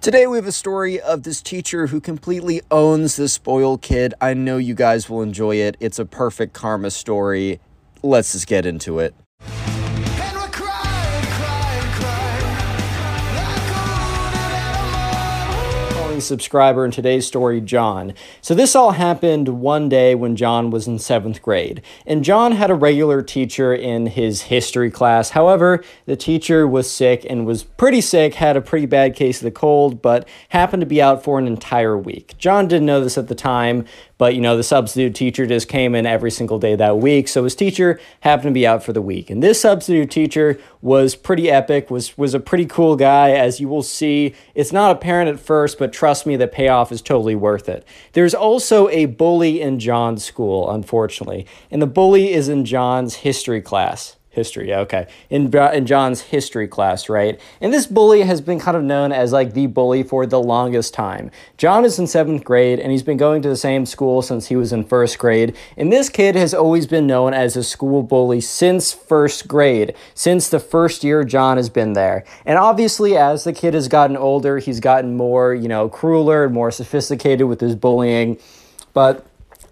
Today, we have a story of this teacher who completely owns this spoiled kid. I know you guys will enjoy it. It's a perfect karma story. Let's just get into it. Subscriber in today's story, John. So, this all happened one day when John was in seventh grade. And John had a regular teacher in his history class. However, the teacher was sick and was pretty sick, had a pretty bad case of the cold, but happened to be out for an entire week. John didn't know this at the time, but you know, the substitute teacher just came in every single day that week. So his teacher happened to be out for the week. And this substitute teacher was pretty epic, was was a pretty cool guy, as you will see. It's not apparent at first, but trust me, the payoff is totally worth it. There's also a bully in John's school, unfortunately. And the bully is in John's history class history. Okay. In, in john's history class right? And this bully has been kind of known as like the bully for the longest time. John is in seventh grade and he's been going to the same school since he was in first grade. And this kid has always been known as a school bully since first grade since the first year john has been there. And obviously as the kid has gotten older he's gotten more you know crueler and more sophisticated with his bullying. But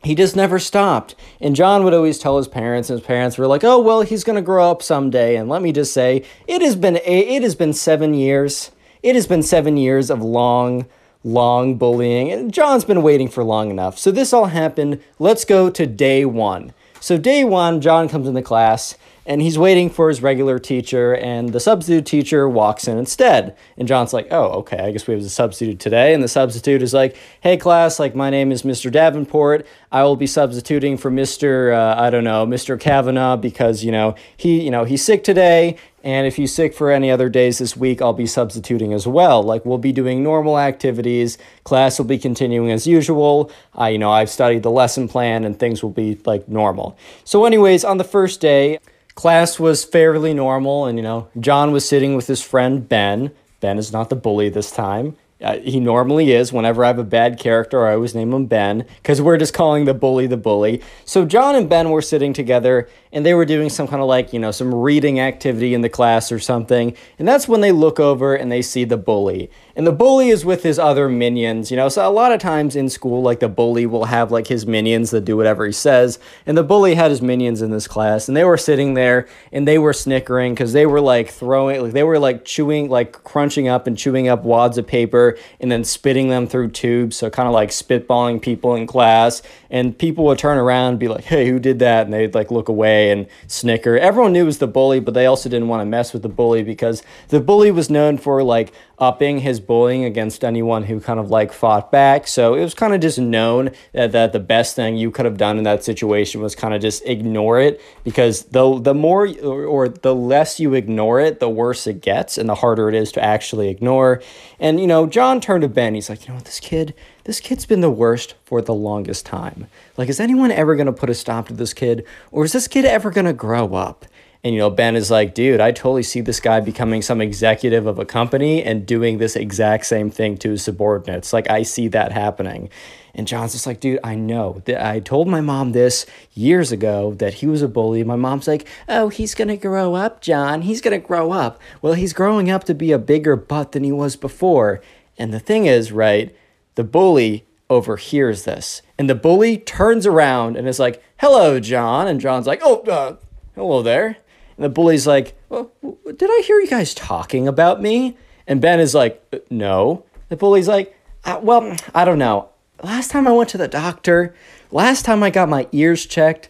he just never stopped. And John would always tell his parents, and his parents were like, "Oh well, he's gonna grow up someday." And let me just say, it has been it has been seven years. It has been seven years of long, long bullying, and John's been waiting for long enough. So this all happened. Let's go to day one. So day one, John comes into class and he's waiting for his regular teacher, and the substitute teacher walks in instead. And John's like, "Oh, okay, I guess we have a substitute today." And the substitute is like, "Hey, class, like my name is Mr. Davenport. I will be substituting for Mr. Uh, I don't know, Mr. Kavanaugh because you know he, you know, he's sick today." And if he's sick for any other days this week, I'll be substituting as well. Like we'll be doing normal activities. Class will be continuing as usual. I, you know, I've studied the lesson plan and things will be like normal. So, anyways, on the first day, class was fairly normal and you know john was sitting with his friend ben. Ben is not the bully this time. Uh, he normally is. Whenever i have a bad character i always name him ben because we're just calling the bully the bully. So john and ben were sitting together and they were doing some kind of like you know some reading activity in the class or something. And that's when they look over and they see the bully. And the bully is with his other minions you know? So a lot of times in school like the bully will have like his minions that do whatever he says. And the bully had his minions in this class. And they were sitting there and they were snickering because they were like throwing like they were like chewing like crunching up and chewing up wads of paper and then spitting them through tubes. So kind of like spitballing people in class. And people would turn around and be like hey who did that? And they'd like look away and snicker. Everyone knew it was the bully but they also didn't want to mess with the bully because the bully was known for like upping his bullying against anyone who kind of like fought back. So it was kind of just known that, that the best thing you could have done in that situation was kind of just ignore it because the the more or, or the less you ignore it, the worse it gets and the harder it is to actually ignore. And you know, John turned to Ben. He's like, you know what, this kid, this kid's been the worst for the longest time. Like, is anyone ever gonna put a stop to this kid, or is this kid ever gonna grow up? And you know, Ben is like, dude, I totally see this guy becoming some executive of a company and doing this exact same thing to his subordinates. Like, I see that happening. And John's just like, dude, I know that I told my mom this years ago that he was a bully. My mom's like, oh, he's gonna grow up, John. He's gonna grow up. Well, he's growing up to be a bigger butt than he was before. And the thing is, right, the bully overhears this. And the bully turns around and is like, hello, John. And John's like, oh, uh, hello there. And the bully's like, well, did I hear you guys talking about me? And Ben is like, "Uh, no. The bully's like, "Uh, well, I don't know. Last time I went to the doctor, last time I got my ears checked,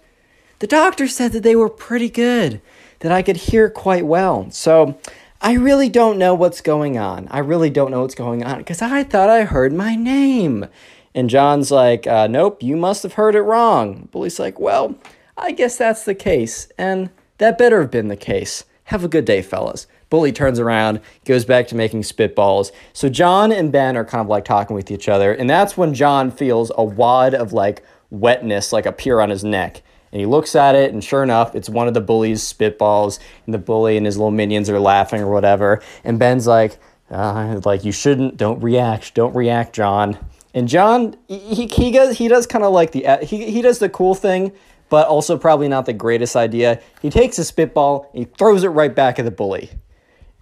the doctor said that they were pretty good, that I could hear quite well. So I really don't know what's going on. I really don't know what's going on because I thought I heard my name. And John's like, uh, nope, you must have heard it wrong. The Bully's like, well, I guess that's the case. And that better have been the case. Have a good day, fellas. Bully turns around, goes back to making spitballs. So John and Ben are kind of like talking with each other, and that's when John feels a wad of like wetness like appear on his neck. And he looks at it, and sure enough, it's one of the bully's spitballs, and the bully and his little minions are laughing or whatever. And Ben's like, uh, like you shouldn't, don't react, don't react, John. And John, he, he does he does kind of like the he, he does the cool thing, but also probably not the greatest idea. He takes a spitball, and he throws it right back at the bully.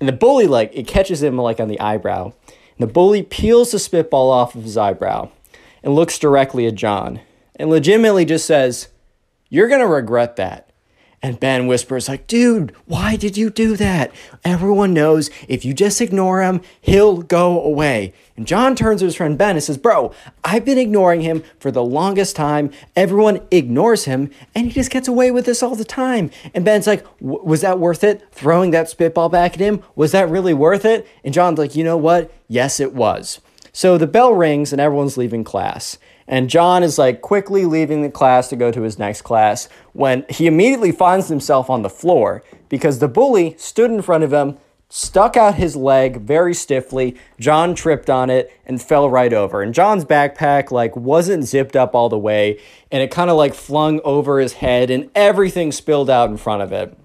And the bully, like, it catches him like on the eyebrow. And the bully peels the spitball off of his eyebrow and looks directly at John and legitimately just says, You're going to regret that. And Ben whispers, like, dude, why did you do that? Everyone knows if you just ignore him, he'll go away. And John turns to his friend Ben and says, bro, I've been ignoring him for the longest time. Everyone ignores him, and he just gets away with this all the time. And Ben's like, was that worth it? Throwing that spitball back at him? Was that really worth it? And John's like, you know what? Yes, it was. So the bell rings and everyone's leaving class. And John is like quickly leaving the class to go to his next class when he immediately finds himself on the floor because the bully stood in front of him, stuck out his leg very stiffly. John tripped on it and fell right over. And John's backpack like wasn't zipped up all the way and it kind of like flung over his head and everything spilled out in front of it.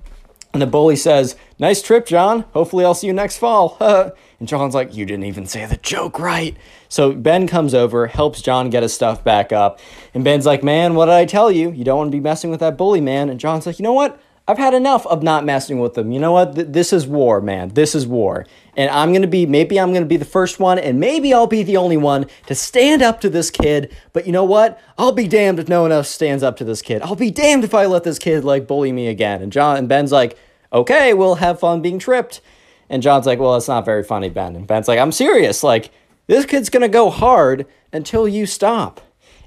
And the bully says, Nice trip, John. Hopefully, I'll see you next fall. and John's like, You didn't even say the joke right. So Ben comes over, helps John get his stuff back up. And Ben's like, Man, what did I tell you? You don't want to be messing with that bully, man. And John's like, You know what? I've had enough of not messing with them. You know what? Th- this is war, man. This is war. And I'm going to be, maybe I'm going to be the first one, and maybe I'll be the only one to stand up to this kid. But you know what? I'll be damned if no one else stands up to this kid. I'll be damned if I let this kid, like, bully me again. And John, and Ben's like, okay, we'll have fun being tripped. And John's like, well, it's not very funny, Ben. And Ben's like, I'm serious. Like, this kid's going to go hard until you stop.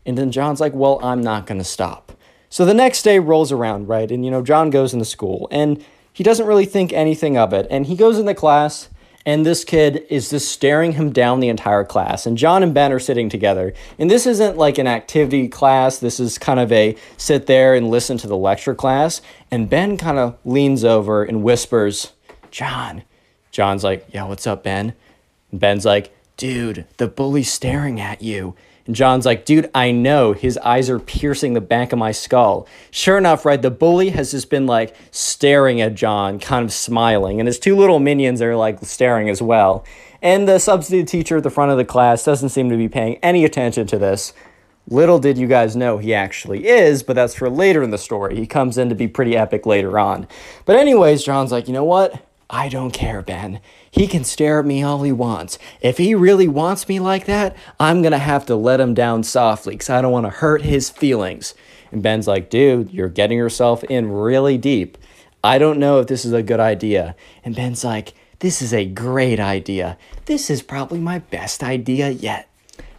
And then John's like, well, I'm not going to stop. So the next day rolls around, right? And, you know, John goes into school and he doesn't really think anything of it. And he goes into class and this kid is just staring him down the entire class. And John and Ben are sitting together. And this isn't like an activity class, this is kind of a sit there and listen to the lecture class. And Ben kind of leans over and whispers, John. John's like, Yeah, what's up, Ben? And Ben's like, Dude, the bully's staring at you. And John's like, dude, I know his eyes are piercing the back of my skull. Sure enough, right, the bully has just been like staring at John, kind of smiling, and his two little minions are like staring as well. And the substitute teacher at the front of the class doesn't seem to be paying any attention to this. Little did you guys know he actually is, but that's for later in the story. He comes in to be pretty epic later on. But, anyways, John's like, you know what? I don't care, Ben. He can stare at me all he wants. If he really wants me like that, I'm gonna have to let him down softly because I don't wanna hurt his feelings. And Ben's like, dude, you're getting yourself in really deep. I don't know if this is a good idea. And Ben's like, this is a great idea. This is probably my best idea yet.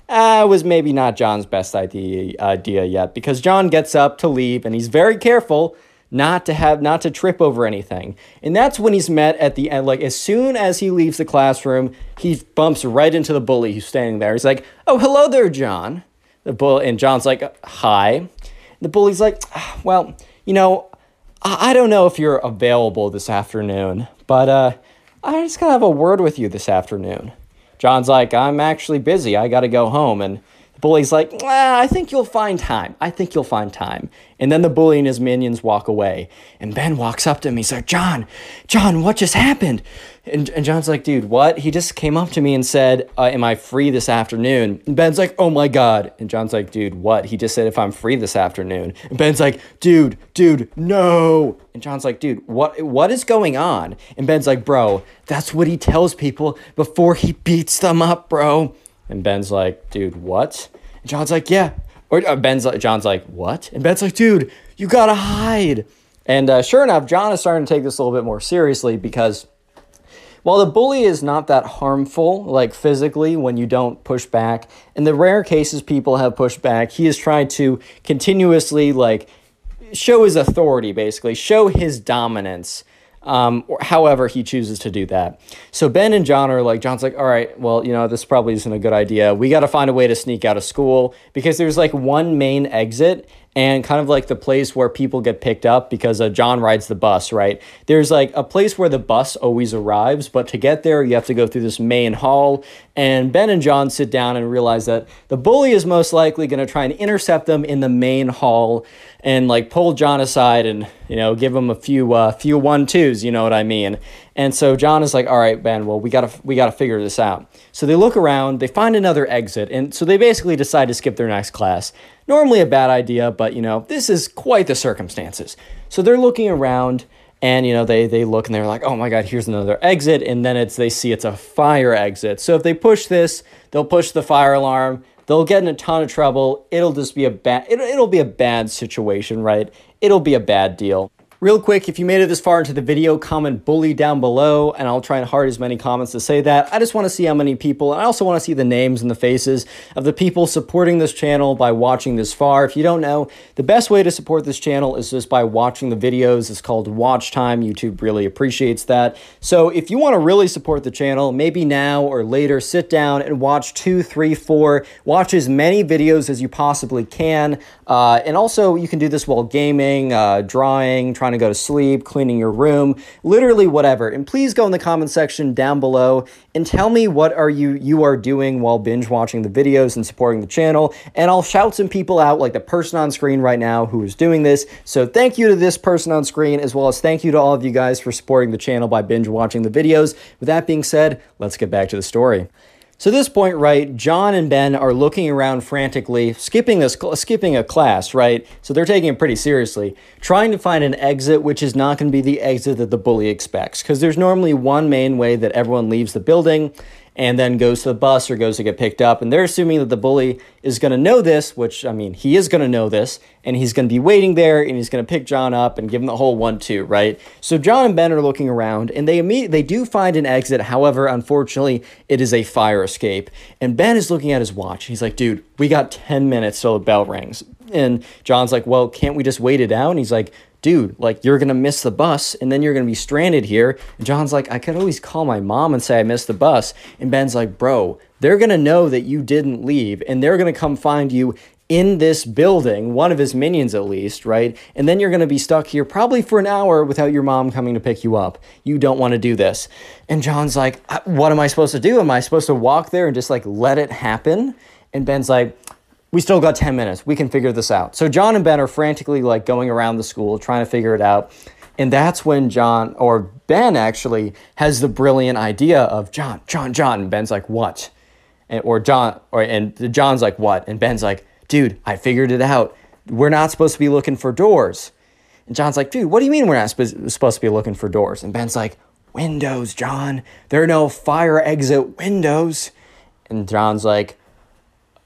Uh, was maybe not John's best idea, idea yet because John gets up to leave and he's very careful not to have not to trip over anything. And that's when he's met at the end like as soon as he leaves the classroom, he bumps right into the bully who's standing there. He's like, "Oh, hello there, John." The bull and John's like, "Hi." The bully's like, "Ah, "Well, you know, I, I don't know if you're available this afternoon, but uh I just got to have a word with you this afternoon." John's like, "I'm actually busy. I got to go home." And bully's like, ah, I think you'll find time. I think you'll find time. And then the bully and his minions walk away. And Ben walks up to him. He's like, John, John, what just happened? And, and John's like, dude, what? He just came up to me and said, uh, Am I free this afternoon? And Ben's like, Oh my God. And John's like, Dude, what? He just said, If I'm free this afternoon. And Ben's like, Dude, dude, no. And John's like, Dude, what, what is going on? And Ben's like, Bro, that's what he tells people before he beats them up, bro. And Ben's like, Dude, what? And John's like, Yeah. Or uh, Ben's like, John's like, What? And Ben's like, Dude, you gotta hide. And uh, sure enough, John is starting to take this a little bit more seriously because while the bully is not that harmful, like physically, when you don't push back, in the rare cases people have pushed back, he is trying to continuously, like, show his authority, basically, show his dominance. Um, or however he chooses to do that. So Ben and John are like, John's like, all right, well, you know, this probably isn't a good idea. We got to find a way to sneak out of school because there's like one main exit and kind of like the place where people get picked up because uh, John rides the bus, right? There's like a place where the bus always arrives, but to get there, you have to go through this main hall. And Ben and John sit down and realize that the bully is most likely going to try and intercept them in the main hall and like pull John aside and you know give him a few uh, few one twos, you know what I mean? And so John is like, "All right, Ben, well we gotta we gotta figure this out." So they look around, they find another exit, and so they basically decide to skip their next class. Normally a bad idea, but you know this is quite the circumstances. So they're looking around, and you know they they look and they're like oh my god here's another exit. And then it's they see it's a fire exit. So if they push this they'll push the fire alarm. They'll get in a ton of trouble. It'll just be a bad it'll, it'll be a bad situation right? It'll be a bad deal Real quick, if you made it this far into the video, comment bully down below, and I'll try and heart as many comments to say that. I just want to see how many people, and I also want to see the names and the faces of the people supporting this channel by watching this far. If you don't know, the best way to support this channel is just by watching the videos. It's called watch time. YouTube really appreciates that. So if you want to really support the channel, maybe now or later, sit down and watch two, three, four, watch as many videos as you possibly can. Uh, and also, you can do this while gaming, uh, drawing, trying to go to sleep, cleaning your room, literally whatever. And please go in the comment section down below and tell me what are you you are doing while binge watching the videos and supporting the channel. And I'll shout some people out, like the person on screen right now who is doing this. So thank you to this person on screen, as well as thank you to all of you guys for supporting the channel by binge watching the videos. With that being said, let's get back to the story. So at this point, right, John and Ben are looking around frantically, skipping this, skipping a class, right? So they're taking it pretty seriously, trying to find an exit, which is not going to be the exit that the bully expects, because there's normally one main way that everyone leaves the building, and then goes to the bus or goes to get picked up. And they're assuming that the bully is going to know this, which, I mean, he is going to know this, and he's going to be waiting there and he's going to pick John up and give him the whole one, two, right? So John and Ben are looking around and they immediately, they do find an exit. However, unfortunately, it is a fire escape. And Ben is looking at his watch. He's like, dude, we got 10 minutes till the bell rings. And John's like, well, can't we just wait it out? And he's like, dude, like you're gonna miss the bus and then you're gonna be stranded here. And John's like, I could always call my mom and say I missed the bus. And Ben's like, bro, they're gonna know that you didn't leave and they're gonna come find you in this building, one of his minions at least, right? And then you're gonna be stuck here probably for an hour without your mom coming to pick you up. You don't wanna do this. And John's like, what am I supposed to do? Am I supposed to walk there and just like let it happen? And Ben's like, we still got 10 minutes. We can figure this out. So John and Ben are frantically like going around the school trying to figure it out. And that's when John or Ben actually has the brilliant idea of John, John, John. And Ben's like, what? And, or John, or and John's like, what? And Ben's like, dude, I figured it out. We're not supposed to be looking for doors. And John's like, dude, what do you mean we're not sp- supposed to be looking for doors? And Ben's like, windows, John. There are no fire exit windows. And John's like,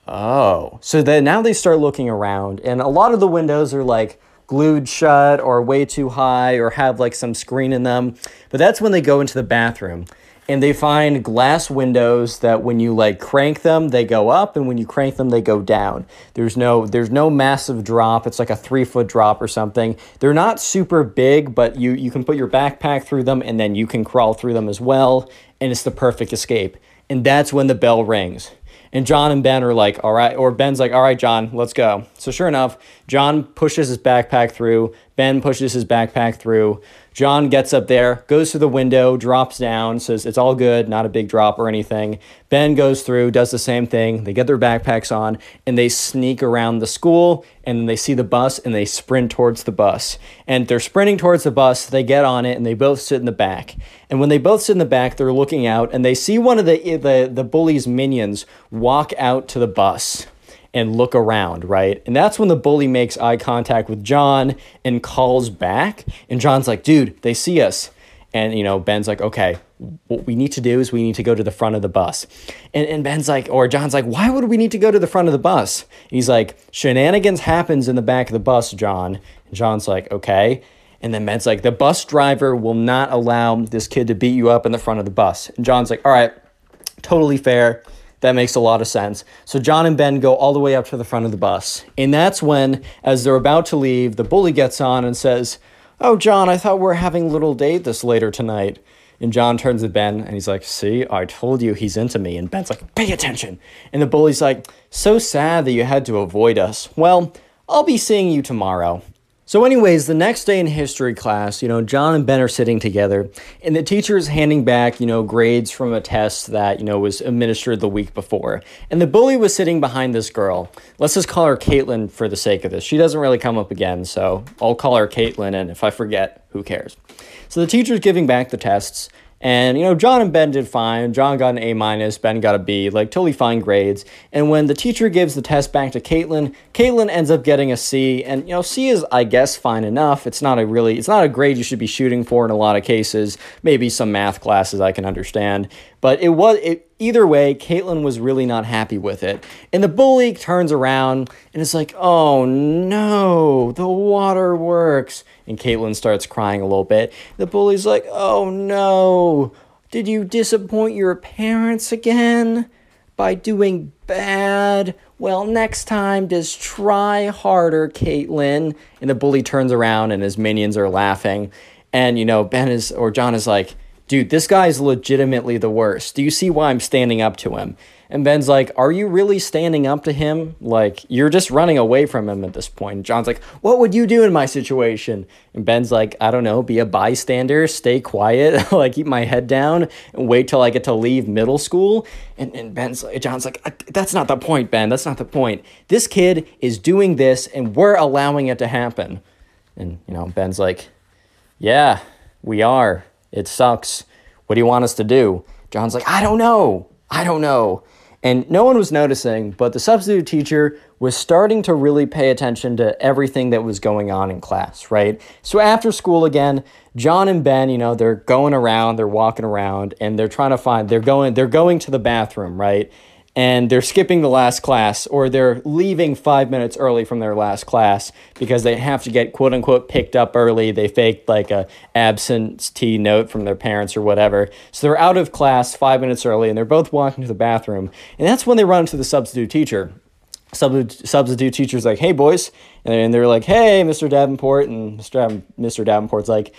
Oh, so then now they start looking around, and a lot of the windows are like glued shut or way too high or have like some screen in them. But that's when they go into the bathroom and they find glass windows that when you like crank them they go up and when you crank them they go down. There's no there's no massive drop. It's like a three foot drop or something. They're not super big but you you can put your backpack through them and then you can crawl through them as well and it's the perfect escape. And that's when the bell rings and John and Ben are like, all right, or Ben's like, all right, John, let's go. So sure enough, John pushes his backpack through. Ben pushes his backpack through. John gets up there, goes to the window, drops down, says it's all good, not a big drop or anything. Ben goes through, does the same thing. They get their backpacks on and they sneak around the school and then they see the bus and they sprint towards the bus. And they're sprinting towards the bus, they get on it and they both sit in the back. And when they both sit in the back, they're looking out and they see one of the the, the bully's minions walk out to the bus and look around, right? And that's when the bully makes eye contact with John and calls back. And John's like, dude, they see us. And, you know, Ben's like, okay, what we need to do is we need to go to the front of the bus. And, and Ben's like, or John's like, why would we need to go to the front of the bus? He's like, shenanigans happens in the back of the bus, John. And John's like, okay. And then Ben's like, the bus driver will not allow this kid to beat you up in the front of the bus. And John's like, all right, totally fair. That makes a lot of sense. So John and Ben go all the way up to the front of the bus. And that's when, as they're about to leave, the bully gets on and says, Oh, John, I thought we were having a little date this later tonight. And John turns to Ben and he's like, See, I told you he's into me. And Ben's like, Pay attention. And the bully's like, So sad that you had to avoid us. Well, I'll be seeing you tomorrow. So, anyways, the next day in history class, you know, John and Ben are sitting together, and the teacher is handing back, you know, grades from a test that, you know, was administered the week before. And the bully was sitting behind this girl. Let's just call her Caitlin for the sake of this. She doesn't really come up again, so I'll call her Caitlin, and if I forget, who cares? So the teacher's giving back the tests, And you know, John and Ben did fine. John got an A minus, Ben got a B, like totally fine grades. And when the teacher gives the test back to Caitlin, Caitlin ends up getting a C. And you know, C is I guess fine enough. It's not a really it's not a grade you should be shooting for in a lot of cases. Maybe some math classes I can understand. But it was it either way, Caitlin was really not happy with it. And the bully turns around and it's like, oh no, the water works. And Caitlin starts crying a little bit. The bully's like, oh no, did you disappoint your parents again by doing bad? Well, next time, just try harder, Caitlin. And the bully turns around and his minions are laughing. And, you know, Ben is, or John is like, dude, this guy's legitimately the worst. Do you see why I'm standing up to him? And Ben's like, Are you really standing up to him? Like, you're just running away from him at this point. And John's like, What would you do in my situation? And Ben's like, I don't know, be a bystander, stay quiet, like keep my head down and wait till I get to leave middle school. And, and Ben's like, John's like, That's not the point, Ben. That's not the point. This kid is doing this and we're allowing it to happen. And, you know, Ben's like, Yeah, we are. It sucks. What do you want us to do? John's like, I don't know. I don't know. And no one was noticing, but the substitute teacher was starting to really pay attention to everything that was going on in class, right? So after school again, John and Ben, you know, they're going around, they're walking around, and they're trying to find they're going they're going to the bathroom, right? And they're skipping the last class or they're leaving five minutes early from their last class because they have to get quote unquote picked up early. They faked like a absentee note from their parents or whatever. So they're out of class five minutes early and they're both walking to the bathroom. And that's when they run into the substitute teacher. Substitute, substitute teacher's like, hey boys. And they're like, hey, Mr. Davenport. And Mr. Dav- Mr. Davenport's like,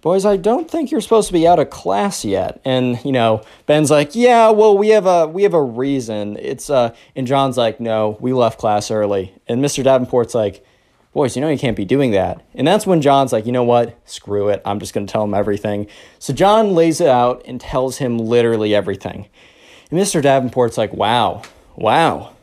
boys, I don't think you're supposed to be out of class yet. And you know, Ben's like, yeah, well, we have a we have a reason. It's uh, and John's like, no, we left class early. And Mr. Davenport's like, boys, you know you can't be doing that. And that's when John's like, you know what? Screw it. I'm just gonna tell him everything. So John lays it out and tells him literally everything. And Mr. Davenport's like, wow, wow.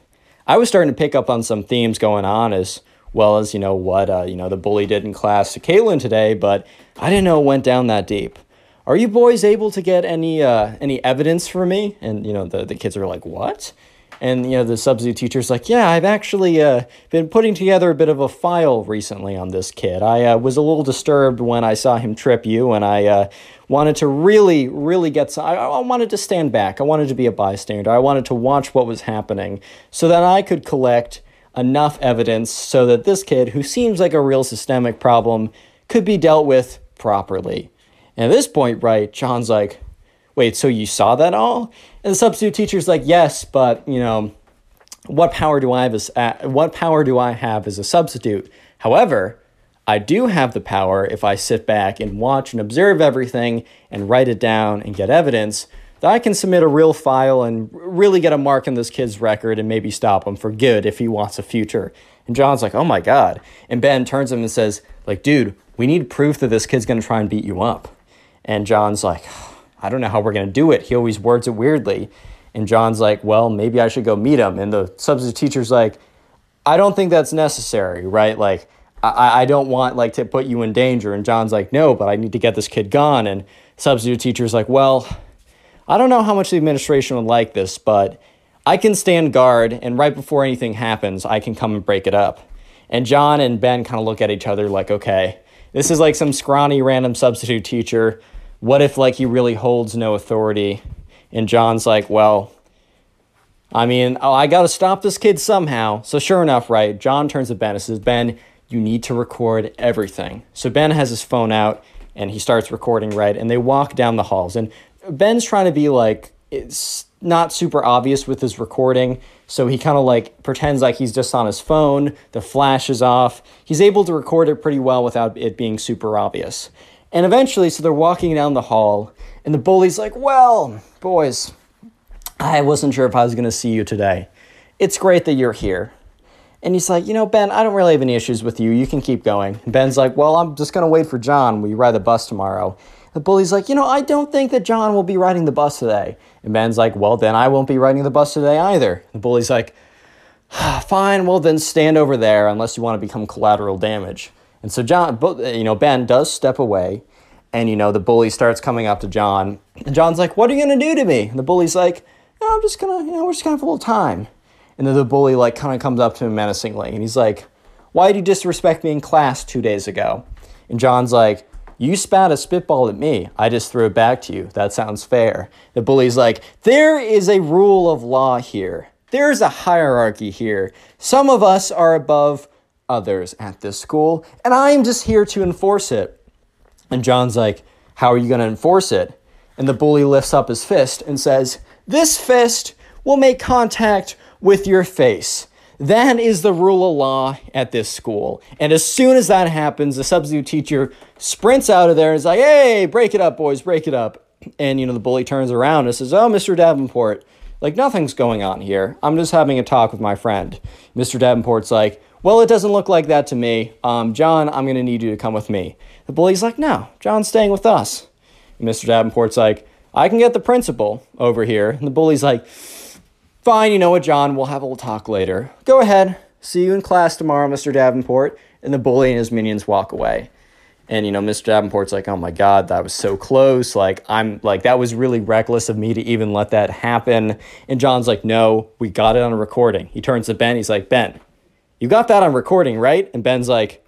I was starting to pick up on some themes going on as well as you know what uh, you know the bully did in class to Caitlin today, but I didn't know it went down that deep. Are you boys able to get any uh, any evidence for me? And you know the the kids are like, what? And you know the substitute teacher's like, yeah, I've actually uh, been putting together a bit of a file recently on this kid. I uh, was a little disturbed when I saw him trip you, and I uh, wanted to really, really get some. I, I wanted to stand back. I wanted to be a bystander. I wanted to watch what was happening so that I could collect enough evidence so that this kid, who seems like a real systemic problem, could be dealt with properly. And at this point, right, John's like, wait, so you saw that all? And the substitute teacher's like, yes, but, you know, what power do I have as uh, what power do I have as a substitute? However, I do have the power if I sit back and watch and observe everything and write it down and get evidence that I can submit a real file and really get a mark in this kid's record and maybe stop him for good if he wants a future. And John's like, "Oh my god." And Ben turns to him and says, "Like, dude, we need proof that this kid's to try and beat you up." And John's like, "I don't know how we're to do it. He always words it weirdly." And John's like, "Well, maybe I should go meet him." And the substitute teacher's like, I don't think that's necessary, right? Like, I, I don't want like to put you in danger. And John's like, no, but I need to get this kid gone. And substitute teacher's like, well, I don't know how much the administration would like this, but I can stand guard, and right before anything happens, I can come and break it up. And John and Ben kind of look at each other like, okay, this is like some scrawny random substitute teacher. What if like he really holds no authority? And John's like, well, I mean, oh, I got to stop this kid somehow. So, sure enough, right, John turns to Ben and says, Ben, you need to record everything. So, Ben has his phone out and he starts recording, right? And they walk down the halls. And Ben's trying to be like, it's not super obvious with his recording. So, he kind of like pretends like he's just on his phone. The flash is off. He's able to record it pretty well without it being super obvious. And eventually, so they're walking down the hall, and the bully's like, Well, boys, I wasn't sure if I was going to see you today. It's great that you're here. And he's like, you know, Ben, I don't really have any issues with you. You can keep going. And Ben's like, well, I'm just going to wait for John. You ride the bus tomorrow? The bully's like, you know, I don't think that John will be riding the bus today. And Ben's like, well, then I won't be riding the bus today either. The bully's like, ah, fine, well, then stand over there unless you want to become collateral damage. And so John, you know, Ben does step away. And, you know, the bully starts coming up to John. And John's like, What are you going to do to me? And the bully's like, no, I'm just going to, you know, we're just going to have a little time. And then the bully, like, kind of comes up to him menacingly. And he's like, Why did you disrespect me in class two days ago? And John's like, You spat a spitball at me. I just threw it back to you. That sounds fair. The bully's like, There is a rule of law here. There's a hierarchy here. Some of us are above others at this school, and I'm just here to enforce it. And John's like, How are you going to enforce it? And the bully lifts up his fist and says, This fist will make contact with your face. That is the rule of law at this school. And as soon as that happens, the substitute teacher sprints out of there and is like, Hey, break it up, boys, break it up. And, you know, the bully turns around and says, Oh, Mr. Davenport, like nothing's going on here. I'm just having a talk with my friend. Mr. Davenport's like, Well, it doesn't look like that to me. Um, John, I'm going to need you to come with me. The bully's like, No, John's staying with us. And Mr. Davenport's like, I can get the principal over here. And the bully's like, Fine, you know what, John, we'll have a little talk later. Go ahead. See you in class tomorrow, Mr. Davenport. And the bully and his minions walk away. And you know, Mr. Davenport's like, "Oh my God, that was so close! Like, I'm like, that was really reckless of me to even let that happen." And John's like, "No, we got it on recording." He turns to Ben. He's like, "Ben, you got that on recording, right?" And Ben's like,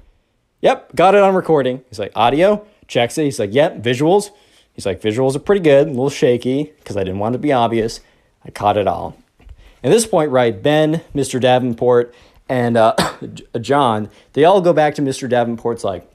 "Yep, got it on recording." He's like, "Audio?" Checks it. He's like, "Yep, visuals." He's like, "Visuals are pretty good, a little shaky because I didn't want it to be obvious. I caught it all." At this point, right, Ben, Mr. Davenport, and uh, John, they all go back to Mr. Davenport's like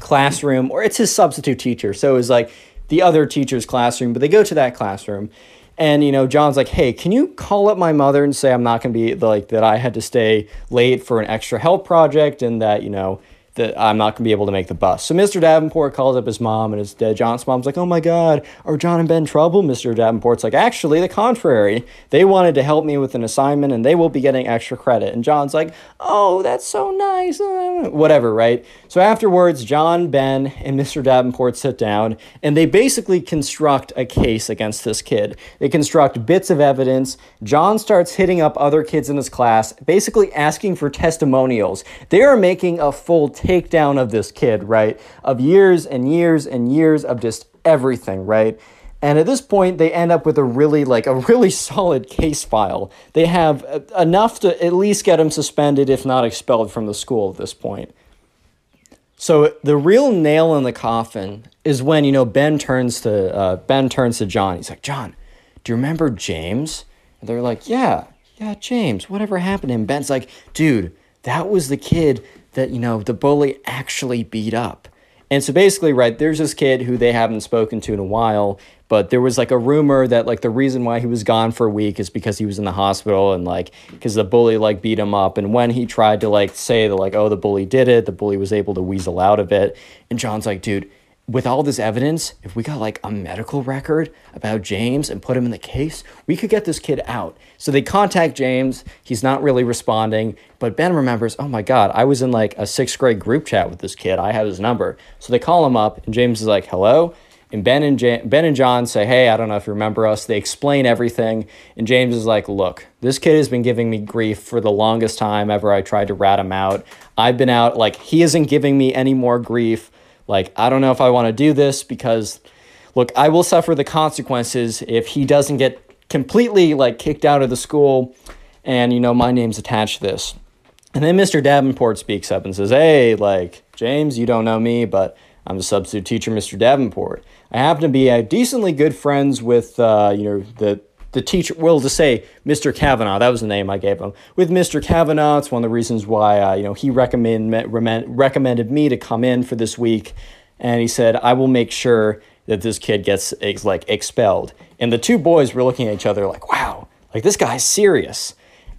classroom, or it's his substitute teacher. So it was like the other teacher's classroom, but they go to that classroom. And you know, John's like, "Hey, can you call up my mother and say I'm not going to be like that I had to stay late for an extra help project and that, you know, that I'm not going to be able to make the bus." So Mr. Davenport calls up his mom and his dad John's mom's like, "Oh my god, are John and Ben in trouble?" Mr. Davenport's like, "Actually, the contrary. They wanted to help me with an assignment and they will be getting extra credit." And John's like, "Oh, that's so nice." Uh, Whatever, right? So afterwards, John, Ben, and Mr. Davenport sit down and they basically construct a case against this kid. They construct bits of evidence. John starts hitting up other kids in his class, basically asking for testimonials. They are making a full takedown of this kid, right? Of years and years and years of just everything, right? And at this point, they end up with a really like a really solid case file. They have enough to at least get him suspended, if not expelled from the school at this point. So the real nail in the coffin is when you know Ben turns to uh, Ben turns to John. He's like, John, do you remember James? And they're like, Yeah, yeah, James. Whatever happened to him? Ben's like, Dude, that was the kid that you know the bully actually beat up. And so basically, right, there's this kid who they haven't spoken to in a while, but there was like a rumor that like the reason why he was gone for a week is because he was in the hospital and like because the bully like beat him up. And when he tried to like say that like, oh, the bully did it, the bully was able to weasel out of it. And John's like, dude, with all this evidence, if we got like a medical record about James and put him in the case, we could get this kid out. So they contact James. He's not really responding, but Ben remembers, oh my God, I was in like a sixth grade group chat with this kid. I have his number. So they call him up, and James is like, hello. And Ben and Ben and John say, "Hey, I don't know if you remember us." They explain everything, and James is like, "Look, this kid has been giving me grief for the longest time ever I tried to rat him out. I've been out like he isn't giving me any more grief. Like I don't know if I want to do this because look, I will suffer the consequences if he doesn't get completely like kicked out of the school and you know my name's attached to this." And then Mr. Davenport speaks up and says, Hey, like, James, you don't know me, but I'm the substitute teacher, Mr. Davenport. I happen to be uh, decently good friends with, uh, you know, the, the teacher, well, to say Mr. Kavanaugh, that was the name I gave him. With Mr. Kavanaugh, it's one of the reasons why, uh, you know, he recommend, recommend, recommended me to come in for this week. And he said, I will make sure that this kid gets, like, expelled. And the two boys were looking at each other like, wow, like, this guy's serious.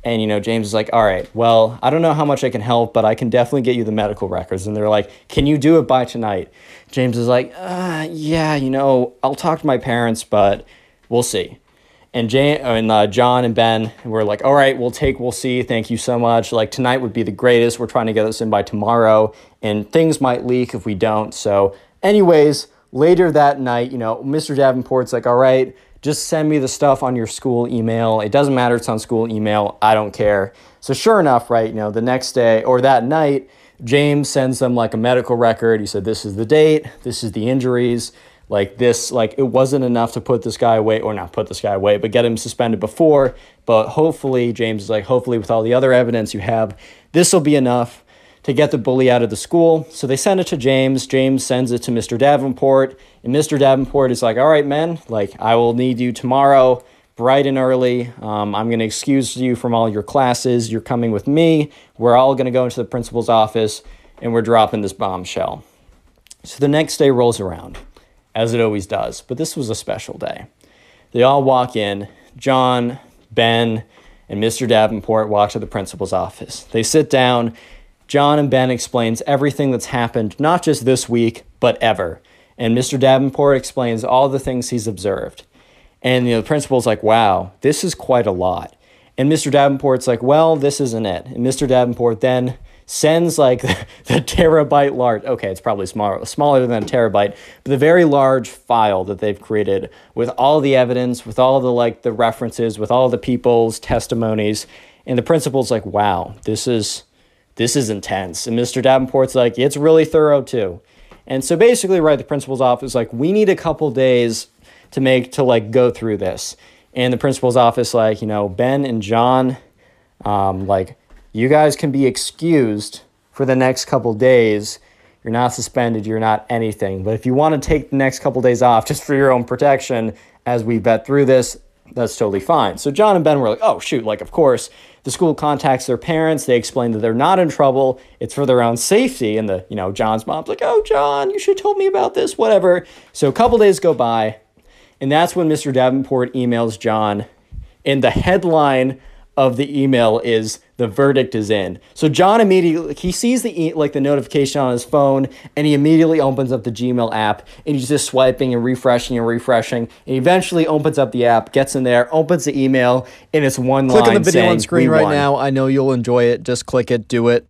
And you know, James is like, "All right, well, I don't know how much I can help, but I can definitely get you the medical records." And they're like, "Can you do it by tonight?" James is like, uh, "Yeah, you know, I'll talk to my parents, but we'll see." And Jane and uh, John and Ben were like, "All right, we'll take, we'll see. Thank you so much. Like tonight would be the greatest. We're trying to get this in by tomorrow, and things might leak if we don't." So, anyways, later that night, you know, Mr. Davenport's like, "All right." just send me the stuff on your school email. It doesn't matter, it's on school email. I don't care. So sure enough, right, you know, the next day or that night, James sends them like a medical record. He said, This is the date, this is the injuries. Like this, like it wasn't enough to put this guy away, or not put this guy away, but get him suspended before. But hopefully, James is like, hopefully, with all the other evidence you have, this will be enough to get the bully out of the school. So they send it to James. James sends it to Mr. Davenport, and Mr. Davenport is like, All right, man, like I will need you tomorrow bright and early. Um, I'm going to excuse you from all your classes. You're coming with me. We're all going to go into the principal's office and we're dropping this bombshell. So the next day rolls around, as it always does, but this was a special day. They all walk in. John, Ben, and Mr. Davenport walk to the principal's office. They sit down. John and Ben explains everything that's happened, not just this week, but ever. And Mr. Davenport explains all the things he's observed. And you know, the principal's like, wow, this is quite a lot. And Mr. Davenport's like, well, this isn't it. And Mr. Davenport then sends like the, the terabyte large, okay, it's probably smaller, smaller than a terabyte, but the very large file that they've created with all the evidence, with all the like the references, with all the people's testimonies. And the principal's like, wow, this is this is intense. And Mr. Davenport's like, it's really thorough too. And so basically, right, the principal's office like, we need a couple days to make to like go through this. And the principal's office, like, you know, Ben and John, um, like, you guys can be excused for the next couple days. You're not suspended, you're not anything. But if you want to take the next couple days off just for your own protection as we vet through this, that's totally fine. So John and Ben were like, oh, shoot, like, of course. The school contacts their parents. They explain that they're not in trouble. It's for their own safety. And the, you know, John's mom's like, oh, John, you should have told me about this, whatever. So a couple days go by. And that's when Mr. Davenport emails John. And the headline of the email is the verdict is in. So John immediately he sees the e- like the notification on his phone and he immediately opens up the Gmail app and he's just swiping and refreshing and refreshing and eventually opens up the app, gets in there, opens the email and it's one Click line on the video on screen right won." now. I know you'll enjoy it. Just click it, do it.